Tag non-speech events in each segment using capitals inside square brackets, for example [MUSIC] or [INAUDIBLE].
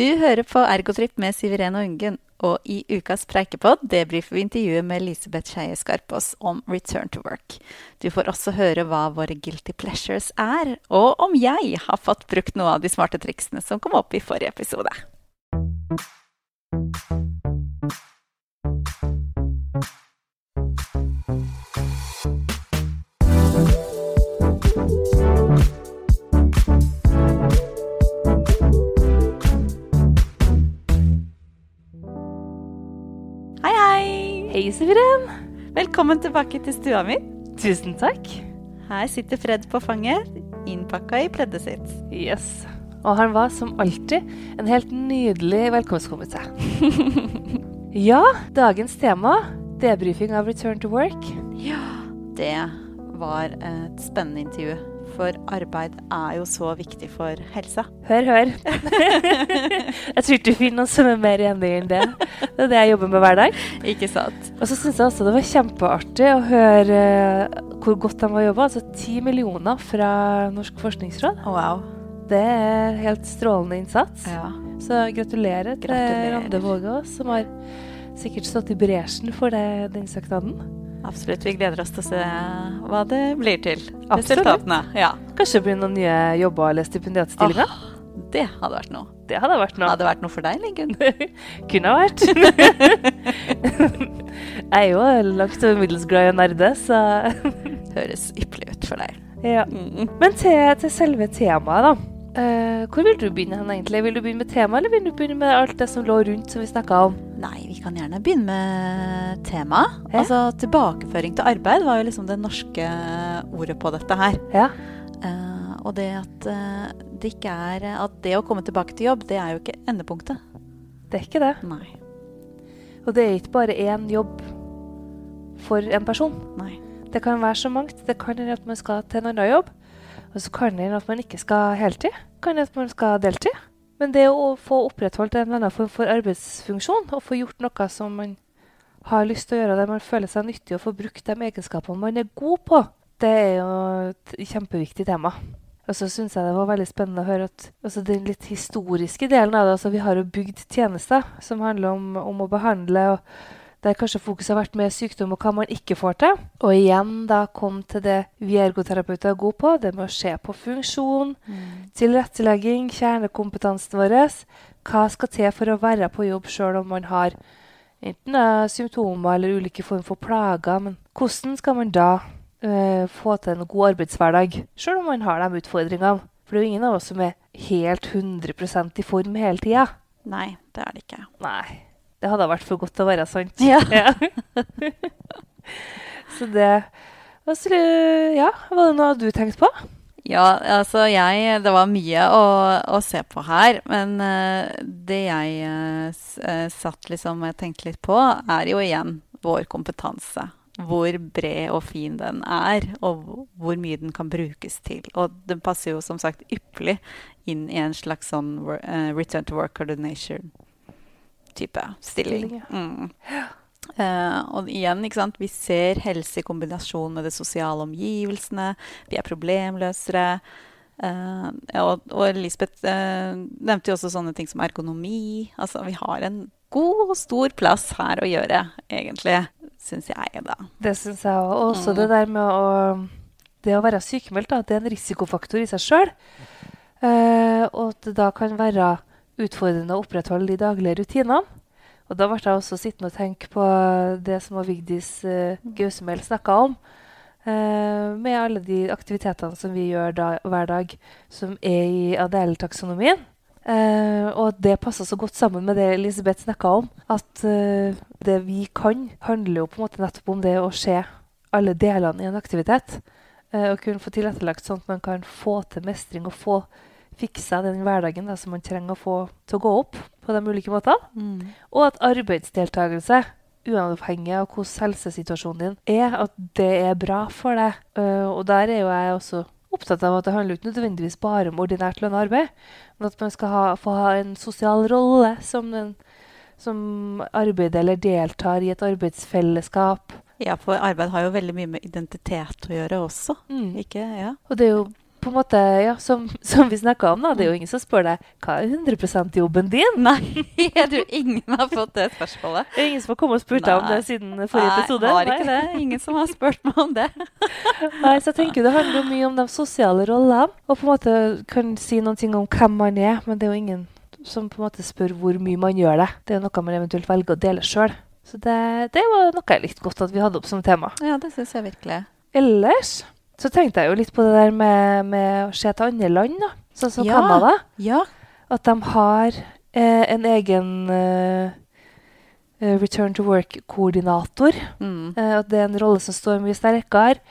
Du hører på Ergotrip med Siveren og Ungen. Og i ukas preikepod debrifer vi intervjuet med Elisabeth Skeie Skarpaas om Return to Work. Du får også høre hva våre guilty pleasures er, og om jeg har fått brukt noe av de smarte triksene som kom opp i forrige episode. Hei, Velkommen tilbake til stua mi. Tusen takk. Her sitter Fred på fanget, innpakka i pleddet sitt. Yes. Og han var som alltid en helt nydelig velkomstkomité. [LAUGHS] ja, dagens tema debrifing av Return to Work. Ja, det var et spennende intervju. For arbeid er jo så viktig for helsa. Hør, hør. [LAUGHS] jeg tror ikke du finner noen som er mer enig enn det. Det er det jeg jobber med hver dag. Ikke sant? Og så syns jeg også det var kjempeartig å høre eh, hvor godt de har jobba. Altså ti millioner fra Norsk forskningsråd. Wow. Det er helt strålende innsats. Ja. Så gratulerer til Gratulerer. Rande Vågås, som har sikkert stått i bresjen for det, den søknaden. Absolutt. Vi gleder oss til å se hva det blir til. Absolutt. Resultatene. Ja. Kanskje det blir noen nye jobber eller stipendiatstillinger? Oh, det hadde vært noe. Det hadde vært noe. Hadde vært noe for deg, Lingen. [LAUGHS] Kunne ha vært. [LAUGHS] jeg er jo langt over middels glad i å nerde, så [LAUGHS] Høres ypperlig ut for deg. ja. Mm. Men til, til selve temaet, da. Uh, hvor vil du begynne hen, egentlig? Vil du begynne med temaet, eller vil du begynne med alt det som lå rundt, som vi snakka om? Nei, kan gjerne begynne med temaet. Ja. Altså, tilbakeføring til arbeid var jo liksom det norske ordet på dette her. Ja. Uh, og det at eh, det ikke er At det å komme tilbake til jobb, det er jo ikke endepunktet. Det er ikke det. Nei. Og det er ikke bare én jobb for en person. Nei. Det kan være så mangt. Det kan hende at man skal til en annen jobb. Og så kan det hende at man ikke skal heltid. Kan hende at man skal deltid. Men det å få opprettholdt en eller annen form for arbeidsfunksjon, og få gjort noe som man har lyst til å gjøre, der man føler seg nyttig, og få brukt de egenskapene man er god på, det er jo et kjempeviktig tema. Og så syns jeg det var veldig spennende å høre at altså den litt historiske delen av det altså Vi har jo bygd tjenester som handler om, om å behandle, og der kanskje fokuset har vært med sykdom og hva man ikke får til. Og igjen da kom til det vi ergoterapeuter er gode på, det med å se på funksjon, tilrettelegging, kjernekompetansen vår. Hva skal til for å være på jobb sjøl om man har enten uh, symptomer eller ulike former for plager. Men hvordan skal man da uh, få til en god arbeidshverdag, sjøl om man har de utfordringene? For det er jo ingen av oss som er helt 100% i form hele tida. Nei, det er det ikke. Nei. Det hadde vært for godt til å være sant. Ja. [LAUGHS] Så det altså, Ja, var det noe du tenkte på? Ja, altså jeg Det var mye å, å se på her. Men uh, det jeg uh, satt liksom og tenkte litt på, er jo igjen vår kompetanse. Hvor bred og fin den er, og hvor- mye den kan brukes til. Og den passer jo som sagt ypperlig inn i en slags sånn eh, return to work coordination-type stilling. Stilling, Mm. Uh, og igjen, ikke sant, vi ser helse i kombinasjon med det sosiale omgivelsene. Vi er problemløsere. Uh, og, og Elisabeth uh, nevnte jo også sånne ting som ergonomi. Altså, vi har en god og stor plass her å gjøre, egentlig, syns jeg, da. Det syns jeg òg. Og også Mm. det der med å Det å være sykemeldt, da, det er en risikofaktor i seg sjøl. Uh, og at det da kan være utfordrende å opprettholde de daglige rutinene. Og da ble jeg også sittende og tenke på det som Vigdis uh, Gausemel snakka om. Uh, med alle de aktivitetene som vi gjør da, hver dag, som er i ADL-taksonomien. Uh, og det passer så godt sammen med det Elisabeth snakka om. At uh, det vi kan, handler jo på en måte nettopp om det å se alle delene i en aktivitet. eh, og kunne få tilrettelagt sånn at man kan få til mestring og få fiksa den hverdagen da, som man trenger å få til å gå opp på de ulike måtene. Og at arbeidsdeltakelse, uavhengig av hvordan helsesituasjonen din er, at det er bra for deg. Eh, og der er jo jeg også opptatt av at det handler ikke nødvendigvis bare om ordinært lønna arbeid, men at man skal ha, få ha en sosial rolle som, den, som arbeider eller deltar i et arbeidsfellesskap. Ja, for arbeid har jo veldig mye med identitet å gjøre også. Mm. Ikke? Ja. Og det er jo på en måte, ja, som, som vi snakka om, da, det er jo ingen som spør deg hva er 100 %-jobben din? Nei, jeg tror ingen har fått det spørsmålet. Det er ingen som har kommet og spurt deg om det siden forrige episode? Nei, har ikke Nei. det. Ingen som har spurt meg om det. [LAUGHS] Nei, så jeg tenker Det handler jo mye om de sosiale rollene, og på en måte kan si noen ting om hvem man er, men det er jo ingen som på en måte spør hvor mye man gjør det. Det er noe man eventuelt velger å dele sjøl. Så det, det var noe jeg likte godt at vi hadde opp som tema. Ja, det syns jeg virkelig. Ellers så tenkte jeg jo litt på det der med, med å se til andre land, da. Sånn som Ja. Canada. Ja. At de har eh, en egen eh, return to work-koordinator. Mm. Eh, at det er en rolle som står mye sterkere.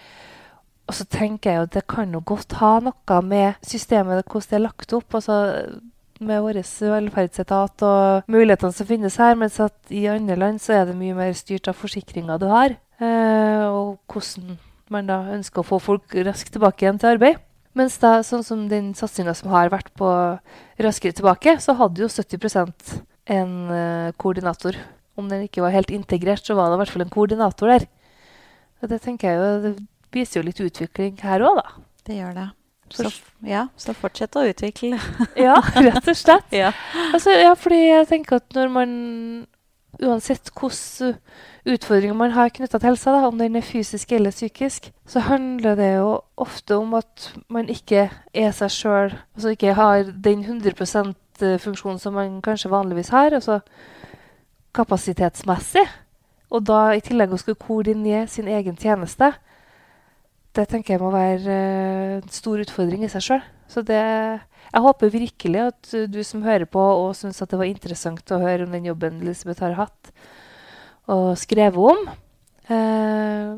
Og så tenker jeg jo at det kan jo godt ha noe med systemet, hvordan det er lagt opp. altså med vår velferdsetat og mulighetene som finnes her, mens at i andre land så er det mye mer styrt av forsikringer du har, eh, og hvordan man da ønsker å få folk raskt tilbake igjen til arbeid. Mens da, sånn som den satsinga som har vært på Raskere tilbake, så hadde jo 70% en eh, koordinator. Om den ikke var helt integrert, så var det i hvert fall en koordinator der. Og det tenker jeg jo, det viser jo litt utvikling her òg, da. Det gjør det. Så, ja, så fortsett å utvikle. [LAUGHS] Ja, rett og slett. [LAUGHS] Ja. Altså, ja, fordi jeg tenker at når man Uansett hvilke utfordringer man har knytta til helsa, da, om den er fysisk eller psykisk, så handler det jo ofte om at man ikke er seg sjøl, altså ikke har den 100% funksjonen som man kanskje vanligvis har, altså kapasitetsmessig. Og da i tillegg å skulle koordinere sin egen tjeneste, det tenker jeg må være eh, en stor utfordring i seg sjøl. Så det Jeg håper virkelig at uh, du som hører på og syns at det var interessant å høre om den jobben Elisabeth har hatt og skrevet om, eh,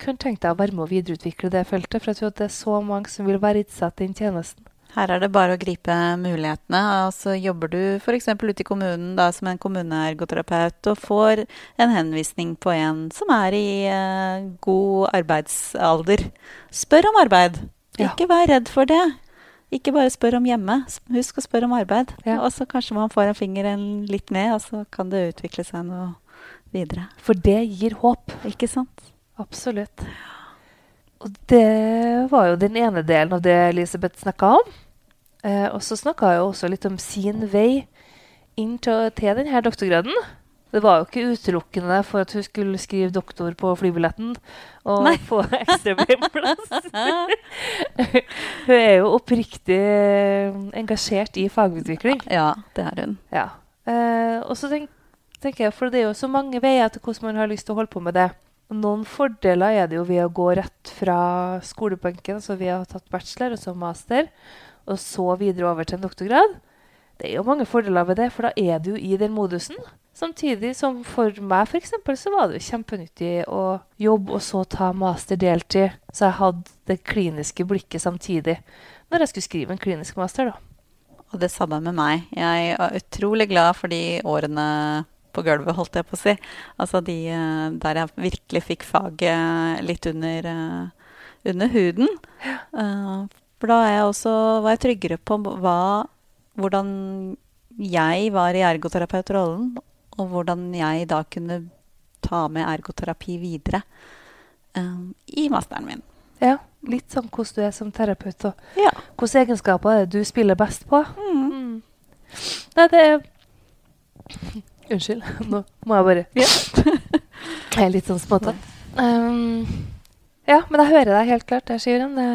kunne tenkt deg å være med å videreutvikle det feltet. For jeg tror at det er så mange som vil verdsette den tjenesten. Her er det bare å gripe mulighetene. Og så jobber du f.eks. ute i kommunen da, som en kommuneergoterapeut og får en henvisning på en som er i eh, god arbeidsalder. Spør om arbeid. Ikke vær redd for det. Ikke bare spør om hjemme. Husk å spørre om arbeid. Ja. Og så kanskje man får en finger litt med, og så kan det utvikle seg noe videre. For det gir håp. Ikke sant? Absolutt. Og det var jo den ene delen av det Elisabeth snakka om. Eh, og så snakka hun også litt om sin vei inn til, til denne doktorgraden. Det var jo ikke utelukkende for at hun skulle skrive doktor på flybilletten og Nei. få ekstra plass. hun er jo oppriktig eh, engasjert i fagutvikling. Ja, det er hun. Ja. Eh, og så tenk, tenker jeg, for det er jo så mange veier til hvordan man har lyst til å holde på med det. Noen fordeler er det jo ved å gå rett fra skolebenken, altså vi har tatt bachelor og så master, og så videre over til en doktorgrad. Det er jo mange fordeler ved det, for da er du jo i den modusen. Samtidig som for meg for eksempel, så var det jo kjempenyttig å jobbe og så ta master deltid, så jeg hadde det kliniske blikket samtidig når jeg skulle skrive en klinisk master. da. Og det samme med meg. Jeg er utrolig glad for de årene på gulvet, holdt jeg på å si. Altså de eh, der jeg virkelig fikk faget litt under, eh, under huden. Ja. For da jeg også, var jeg tryggere på hva, hvordan jeg var i ergoterapeutrollen, og hvordan jeg da kunne ta med ergoterapi videre um, i masteren min. Ja, litt sånn hvordan du er som terapeut, og Ja. hvilke egenskaper er det du spiller best på. Mm. Mm. Nei, det er [LAUGHS] Unnskyld, nå må jeg bare [LAUGHS] Jeg er litt sånn småtatt. Um, ja, men jeg hører deg helt klart der, Siren. Det,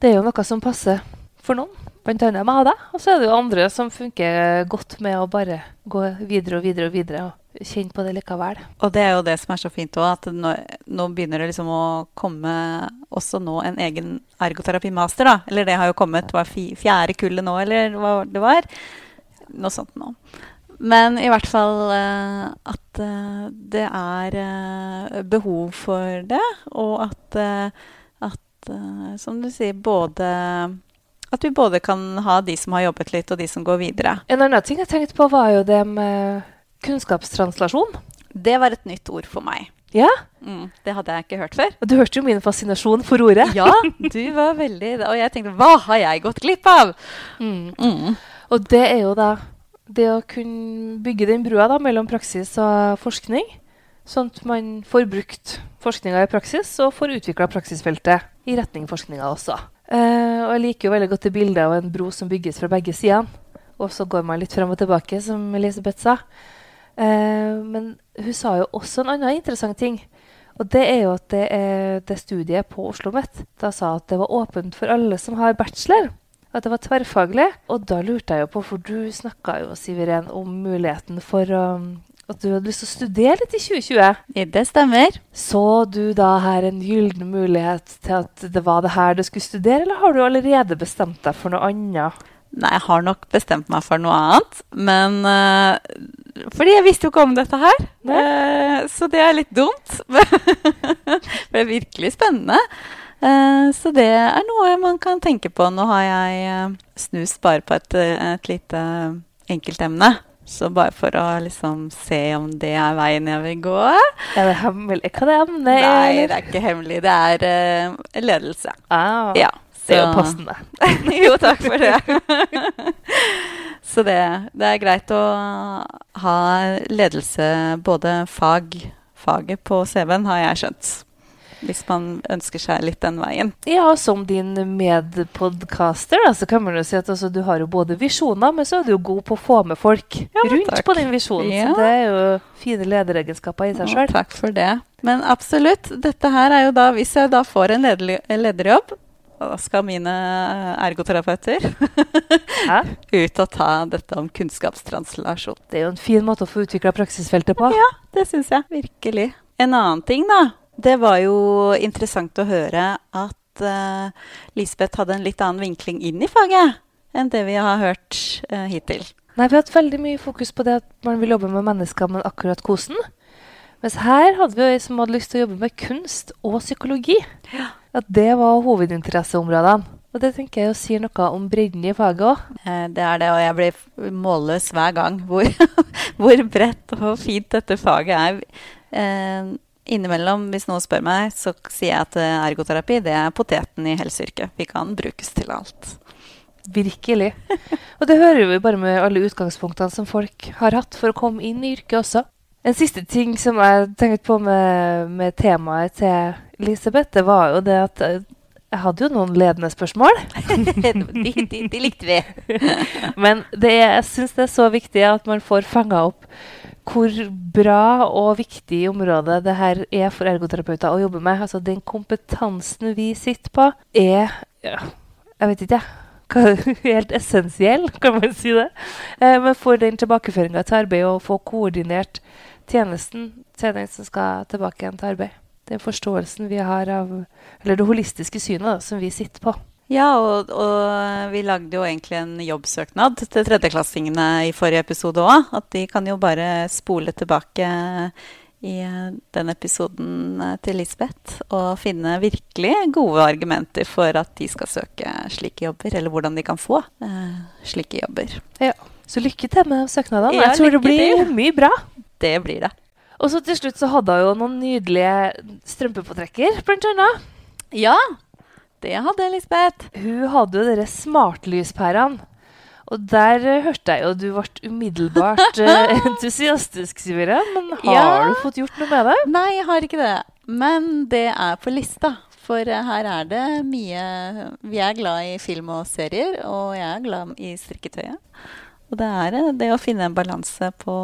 det er jo noe som passer for noen. Annet meg og deg. Og så er det jo andre som funker godt med å bare gå videre og videre og videre og kjenne på det likevel. Og det er jo det som er så fint òg, at nå, nå begynner det liksom å komme også nå en egen ergoterapimaster, da. Eller det har jo kommet, var fjerde kullet nå, eller hva det var. Noe sånt nå. Men i hvert fall uh, at uh, det er uh, behov for det, og at, at som du sier, både At vi både kan ha de som har jobbet litt, og de som går videre. En annen ting jeg tenkte på, var jo det med kunnskapstranslasjon. Det var et nytt ord for meg. Ja, Mm, det hadde jeg ikke hørt før. og Du hørte jo min fascinasjon for ordet. Ja, du var veldig Og jeg tenkte hva har jeg gått glipp av? Mm. Mm. Og det er jo da det å kunne bygge den brua da, mellom praksis og forskning, sånn at man får brukt forskninga i praksis og får utvikla praksisfeltet i retning forskninga også. Eh, og jeg liker jo veldig godt det bildet av en bro som bygges fra begge sider. Og så går man litt fram og tilbake, som Elisabeth sa. Eh, men hun sa jo også en annen interessant ting. Og det er jo at det, det studiet på Oslo OsloMet da sa at det var åpent for alle som har bachelor. At det var tverrfaglig. Og da lurte jeg jo på, for du snakka jo Siv Iren, om muligheten for um, at du hadde lyst til å studere litt i 2020. Det stemmer. Så du da her en gyllen mulighet til at det var det her du skulle studere, eller har du allerede bestemt deg for noe annet? Nei, jeg har nok bestemt meg for noe annet. Men uh, Fordi jeg visste jo ikke om dette her. Uh, så det er litt dumt. [LAUGHS] det er virkelig spennende. Uh, så det er noe man kan tenke på. Nå har jeg snust bare på et, et lite enkeltemne. Så bare for å liksom se om det er veien jeg vil gå. Er det hemmelig hva det emnet? Nei, det er ikke hemmelig. Det er ledelse. Ah. Ja. Det er jo passende. [LAUGHS] jo, takk for det. [LAUGHS] så det, det, er greit å ha ledelse, både fag, faget på CV-en, har jeg skjønt. Hvis man ønsker seg litt den veien. Ja, som din medpodcaster, så kan man jo si at altså, du har jo både visjoner, men så er du jo god på å få med folk ja, rundt takk. på din visjon. Ja. Så det er jo fine lederegenskaper i seg sjøl. Takk for det. Men absolutt. Dette her er jo da, hvis jeg da får en lederjobb, da skal mine ergoterapeuter [LAUGHS] ut og ta dette om kunnskapstranslasjon. Det er jo en fin måte å få utvikla praksisfeltet på. Ja, det syns jeg virkelig. En annen ting, da. Det var jo interessant å høre at uh, Lisbeth hadde en litt annen vinkling inn i faget enn det vi har hørt uh, hittil. Nei, Vi har hatt veldig mye fokus på det at man vil jobbe med mennesker, men akkurat kosen. Mens her hadde vi ei som hadde lyst til å jobbe med kunst og psykologi. Ja at det var hovedinteresseområdene. Og det tenker jeg jo sier noe om bredden i faget òg. Eh, det er det, og jeg blir målløs hver gang hvor, [LAUGHS] hvor bredt og fint dette faget er. Innimellom, hvis noen spør meg, så sier jeg at eh, ergoterapi det er poteten i helseyrket. Vi kan brukes til alt. Virkelig. Og det hører vi bare med alle utgangspunktene som folk har hatt for å komme inn i yrket også. En siste ting som jeg tenkte på med, med temaet til Elisabeth, det var jo det at eh, jeg hadde jo noen ledende spørsmål. [LAUGHS] de, de, de, likte vi. [LAUGHS] Men det, jeg syns det er så viktig at man får fanga opp hvor bra og viktig område det her er for ergoterapeuter å jobbe med. Altså Den kompetansen vi sitter på, er ja, Jeg vet ikke, jeg. [LAUGHS] Helt essensiell, kan man si det. Eh, men for den tilbakeføringa til arbeid og få koordinert tjenesten til den som skal tilbake igjen til arbeid. Den forståelsen vi har av Eller det holistiske synet da, som vi sitter på. Ja, og, og, vi lagde jo egentlig en jobbsøknad til tredjeklassingene i forrige episode òg. At de kan jo bare spole tilbake i den episoden til Lisbeth og finne virkelig gode argumenter for at de skal søke slike jobber, eller hvordan de kan få eh, slike jobber. Ja. Så lykke til med søknadene. Ja, Jeg tror det blir til. mye bra. Det blir det. Og så til slutt så hadde hun jo noen nydelige strømpepåtrekker, blant annet. Ja, det hadde Lisbeth. Hun hadde jo dere smartlyspærene. Og der uh, hørte jeg jo du ble umiddelbart uh, [LAUGHS] entusiastisk, Sivire. Men har ja. du fått gjort noe med det? Nei, jeg har ikke det. Men det er på lista. For uh, her er det mye Vi er glad i film og serier, og jeg er glad i strikketøyet. Og det er eh, det å finne en balanse på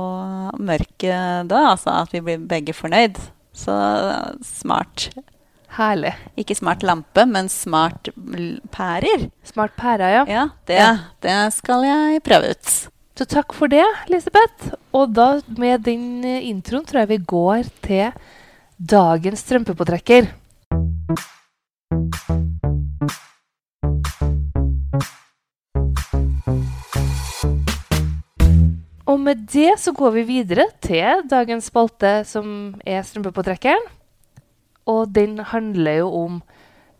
mørket da, altså at vi blir begge fornøyd. Så smart. Herlig. Ikke smart lampe, men smart pærer. Smart pærer, ja. Ja, det, det skal jeg prøve ut. Så takk for det, Elisabeth. Og da med den introen tror jeg vi går til dagens strømpepåtrekker. Og med det så går vi videre til dagens spalte, som er Strømpepåtrekkeren. Og den handler jo om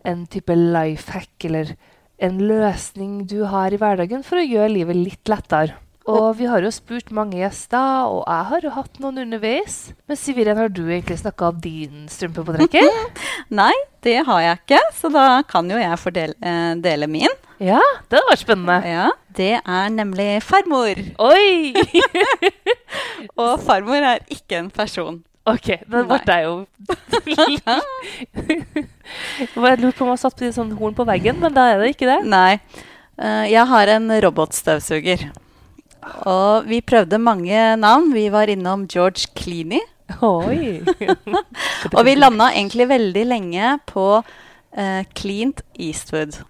en type life hack, eller en løsning du har i hverdagen for å gjøre livet litt lettere. Og vi har jo spurt mange gjester, og jeg har jo hatt noen underveis. Men Siviren, har du egentlig snakka om din strømpepåtrekker? [LAUGHS] Nei, det har jeg ikke, så da kan jo jeg fordele eh, dele min. Ja, det hadde vært spennende. Ja, Det er nemlig farmor. Oi! [LAUGHS] [LAUGHS] og farmor er ikke en person. OK, da ble jeg jo [LAUGHS] Jeg lurte på om jeg satt på sånn horn på veggen, men da er det ikke det. Nei. Eh, jeg har en robotstøvsuger. Og vi prøvde mange navn. Vi var innom George Cleaney. Oi. [LAUGHS] Og vi landa egentlig veldig lenge på uh, Cleant Eastwood.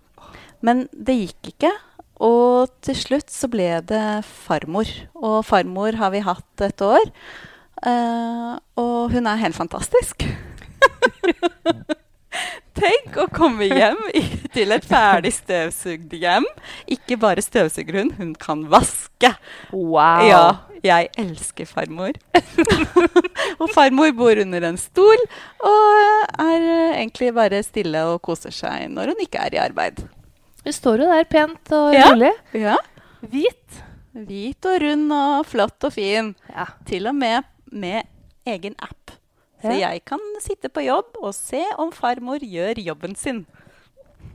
Men det gikk ikke. Og til slutt så ble det farmor. Og farmor har vi hatt et år. Eh, og hun er helt fantastisk. [LAUGHS] Tenk å komme hjem til et ferdig støvsugd hjem. Ikke bare støvsuger hun, hun kan vaske. Wow. Ja, jeg elsker farmor. [LAUGHS] og farmor bor under en stol og er egentlig bare stille og koser seg når hun ikke er i arbeid. Hun står jo der pent og Ja. rolig. Ja. Hvit. Hvit og rund og flott og fin. Ja. Til og med med egen app. Så Ja. jeg kan sitte på jobb og se om farmor gjør jobben sin.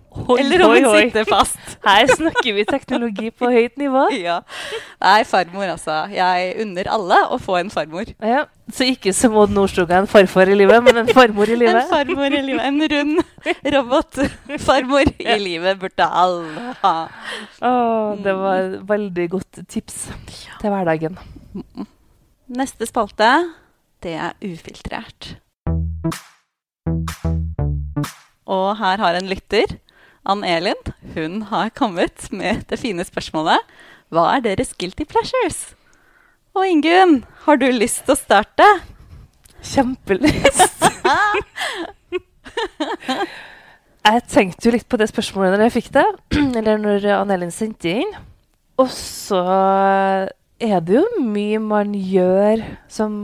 Hoi, Eller om hun sitter fast. [LAUGHS] Her snakker vi teknologi på høyt nivå. [LAUGHS] ja. Nei, farmor, altså. Jeg unner alle å få en farmor. Ja. Så ikke som Odd Nordstoga en farfar i livet, men en farmor i [LAUGHS] En livet. farmor i livet. En rund robotfarmor i livet burde alle ha. Å, det var veldig godt tips til hverdagen. Neste spalte, det er ufiltrert. Og her har en lytter, Ann Elin, hun har kommet med det fine spørsmålet Hva er deres guilty pleasures? Og Ingunn, har du lyst til å starte? Kjempelyst. [LAUGHS] jeg tenkte jo litt på det spørsmålet når jeg fikk det, eller når Ann-Elin sendte inn. Og så er det jo mye man gjør som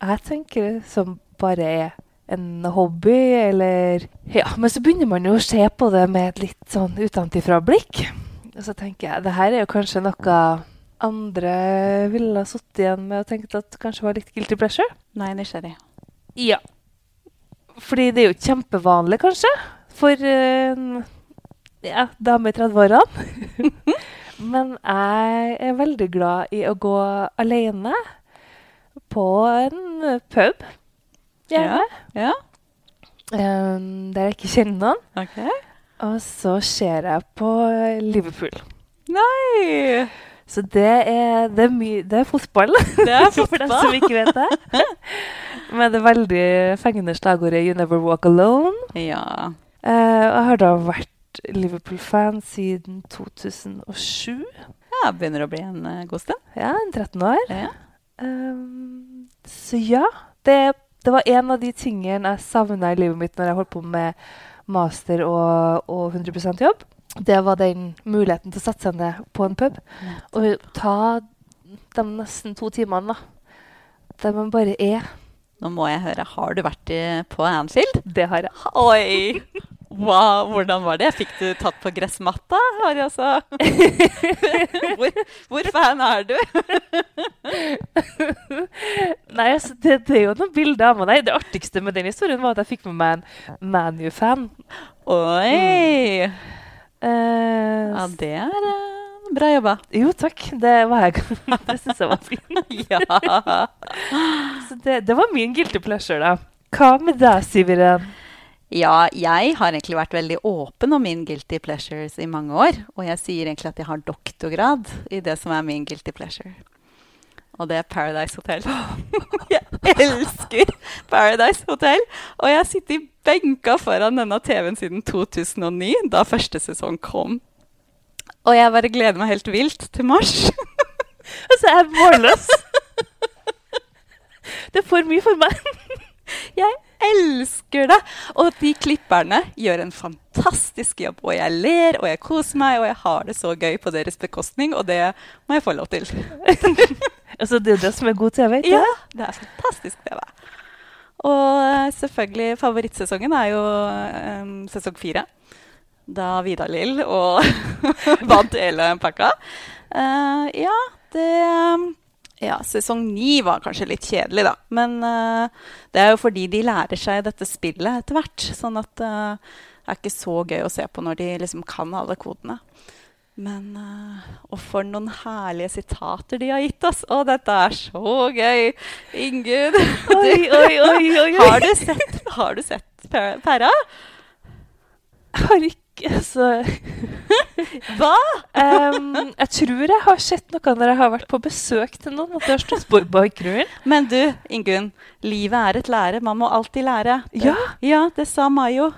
jeg tenker som bare er en hobby, eller Ja, men så begynner man jo å se på det med et litt sånn utenfra blikk. Og så tenker jeg det her er jo kanskje noe andre ville ha sittet igjen med og tenkt at kanskje var litt guilty pleasure. Nei, nysgjerrig. Ja. Fordi det er jo kjempevanlig, kanskje, for uh, ja, dame i 30-årene. [LAUGHS] Men jeg er veldig glad i å gå alene på en pub. Gjerne. Ja, Um, der jeg ikke kjenner noen. Okay. Og så ser jeg på Liverpool. Nei! Så det er, det er, mye, det er fotball. Det er [LAUGHS] For dem som ikke vet det. [LAUGHS] Med det veldig fengende slagordet 'You never walk alone'. Ja. Uh, og jeg har da vært Liverpool-fan siden 2007. ja. Begynner å bli en uh, god stund. Ja, en 13 år. Ja. Um, så ja, det, det var en av de tingene jeg savna i livet mitt når jeg holdt på med master og, og 100% jobb. Det var den muligheten til å sette seg ned på en pub og ta de nesten to timene, da. Der man bare er. Nå må jeg høre, har du vært i- på Anfield? Det har jeg. Oi! Wow, hvordan var det? Fikk du tatt på gressmatta? Har jeg altså [LAUGHS] hvor, hvor fan er du? [LAUGHS] Nei, altså, det, det er jo noen bilder av meg. Nei, det artigste med den historien var at jeg fikk med meg en ManU-fan. Oi! Eh, Ja, det er uh, bra jobba. Jo, takk. Det var jeg. [LAUGHS] det syns jeg var fint. Ja. Så det, det var min guilty pleasure, da. Hva med deg, Siveren? Ja, jeg har egentlig vært veldig åpen om min guilty pleasures i mange år. Og jeg sier egentlig at jeg har doktorgrad i det som er min guilty pleasure. Og det er Paradise Hotel. [LAUGHS] jeg elsker Paradise Hotel. Og jeg har sittet benka foran denne TV-en siden 2009, da første sesong kom. Og jeg bare gleder meg helt vilt til mars. [LAUGHS] Altså, jeg er målløs. [LAUGHS] Det er for mye for meg. Jeg elsker det! Og de klipperne gjør en fantastisk jobb. Og jeg ler, og jeg koser meg, og jeg har det så gøy på deres bekostning. Og det må jeg få lov til. [LAUGHS] Altså, det er det som er god TV. ikke Ja, det? er fantastisk TV. Og eh, selvfølgelig, favorittsesongen er jo um, sesong fire. Da Vidar Lill og [LAUGHS] vant hele pakka. Uh, ja, det Ja, sesong ni var kanskje litt kjedelig, da. Men uh, det er jo fordi de lærer seg dette spillet etter hvert. Sånn at uh, det er ikke så gøy å se på når de liksom kan alle kodene. Men uh, Og for noen herlige sitater de har gitt oss. Å, dette er så gøy! Ingunn, [LAUGHS] Oi, oi, oi, oi, oi. [LAUGHS] har du sett, har du sett Perra? Har ikke [LAUGHS] så [LAUGHS] Hva? Um, Jeg tror jeg har sett noe når jeg har vært på besøk til noen, at jeg har stått på bakgrunnen. [LAUGHS] Men du, Ingunn. Livet er et lære. Man må alltid lære. Det, Ja. ja, det sa Mayo.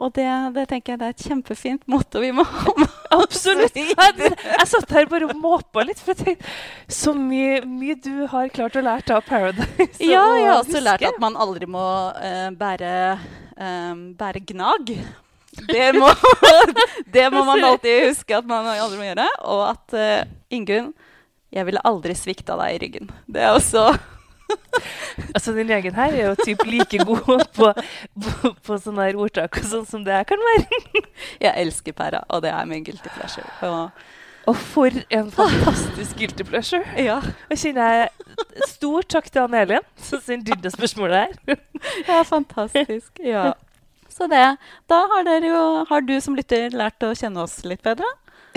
Og det, det tenker jeg det er et kjempefint motto vi må ha med Absolutt. Jeg, jeg satt her bare og måpa litt, for jeg tenkte så mye, mye du har klart å lære av Paradise. Ja, jeg har også lært at man aldri må uh, bære, um, bære gnag. Det må, [LAUGHS] det må man alltid huske at man aldri må gjøre. Og at uh, Ingunn, jeg ville aldri svikta deg i ryggen. Det er også [LAUGHS] Altså, Den legen her er jo typ like god på, på, på sånne her ordtak og sånn som det jeg kan være. [LAUGHS] Jeg elsker Perra, og det er min guilty pleasure. Og, Og for en fantastisk guilty pleasure. ja, Og kjenner jeg stor takk til Anne-Elin som sendte inn det spørsmålet her. ja, fantastisk. Ja. Så det. Da har, jo, har du som lytter lært å kjenne oss litt bedre.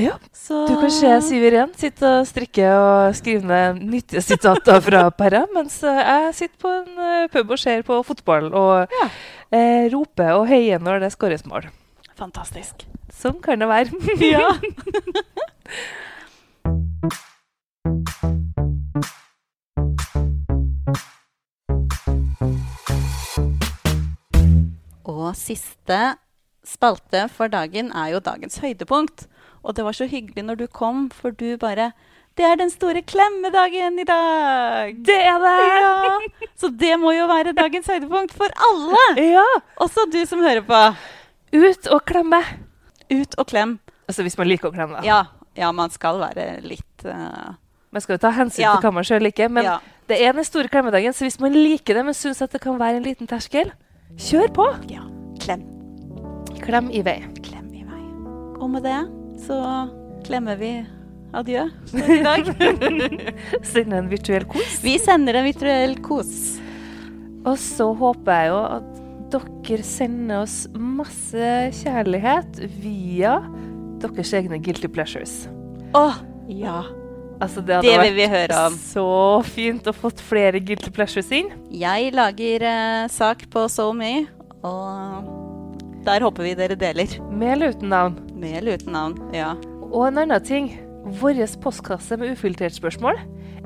Ja. Så, Du kan se Siv igjen sitte og strikke og skrive ned nyttige sitater fra [LAUGHS] Perra, mens eh, jeg sitter på en eh, pub og ser på fotball og Ja. eh, roper og heier når det skåres mål. Fantastisk. Sånn kan det være. [LAUGHS] Ja. [LAUGHS] Og siste spalte for dagen er jo dagens høydepunkt. Og det var så hyggelig når du kom, for du bare Det er den store klemmedagen i dag! Det er det! Ja, Så det må jo være dagens høydepunkt for alle! Ja! Også du som hører på. Ut og klemme. Ut og klem. Altså hvis man liker å klemme. Ja, ja man skal være litt uh... Man skal jo ta hensyn Ja. til hva man sjøl liker. Men det er den store klemmedagen, så hvis man liker det, men syns at det kan være en liten terskel, kjør på! ja. Klem. Klem i vei. Klem i vei. Og med det så klemmer vi adjø for i dag. [LAUGHS] sender en virtuell kos. Vi sender en virtuell kos. Og så håper jeg jo at dere sender oss masse kjærlighet via deres egne guilty pleasures. Å, ja. Altså, det hadde Det vil vi høre om. så fint å fått flere guilty pleasures inn. Jeg lager eh, sak på SoMe, og der håper vi dere deler. Med eller uten navn. Med eller uten navn. Ja. Og en annen ting. Vår postkasse med ufiltrert spørsmål,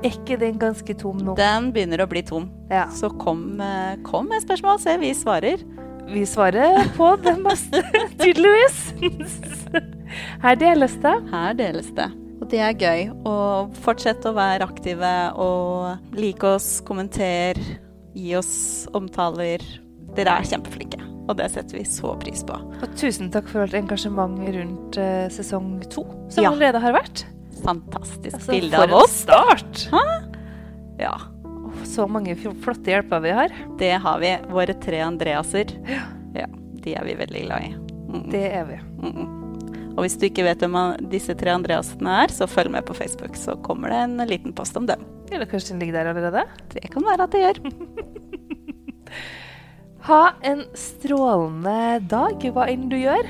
er ikke den ganske tom nå? Den begynner å bli tom. Ja. Så kom, eh, kom med spørsmål, se. Vi svarer. Vi svarer på det meste, tydeligvis. [LAUGHS] Her deles det. Her deles det. Og det er gøy. Og fortsett å være aktive og like oss, kommenter, gi oss omtaler. Dere er kjempeflinke, og det setter vi så pris på. Og tusen takk for alt engasjement rundt uh, sesong to, som Ja. allerede har vært. Fantastisk Altså, bilde for en start! start! Ja, Åh, Så mange flotte hjelper vi har. det har vi. Våre tre Andreaser. Ja, de er vi veldig glad i. Mm. Det er vi. Mm. Og hvis du ikke vet hvem disse tre Andreasene er, så følg med på Facebook, så kommer det en liten post om dem. Eller kanskje den ligger der allerede? Det kan være at det gjør. [LAUGHS] Ha en strålende dag, hva enn du gjør.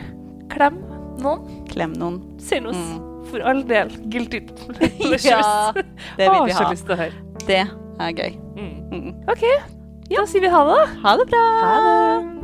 Klem noen. Klem noen. Oss Mm. for all del guilty [LAUGHS] pleasures. [LAUGHS] Ja, det vil vi ha. høre. Det er gøy. Mm. Mm. OK, da sier vi ha det, da. Ha det bra! Ha det.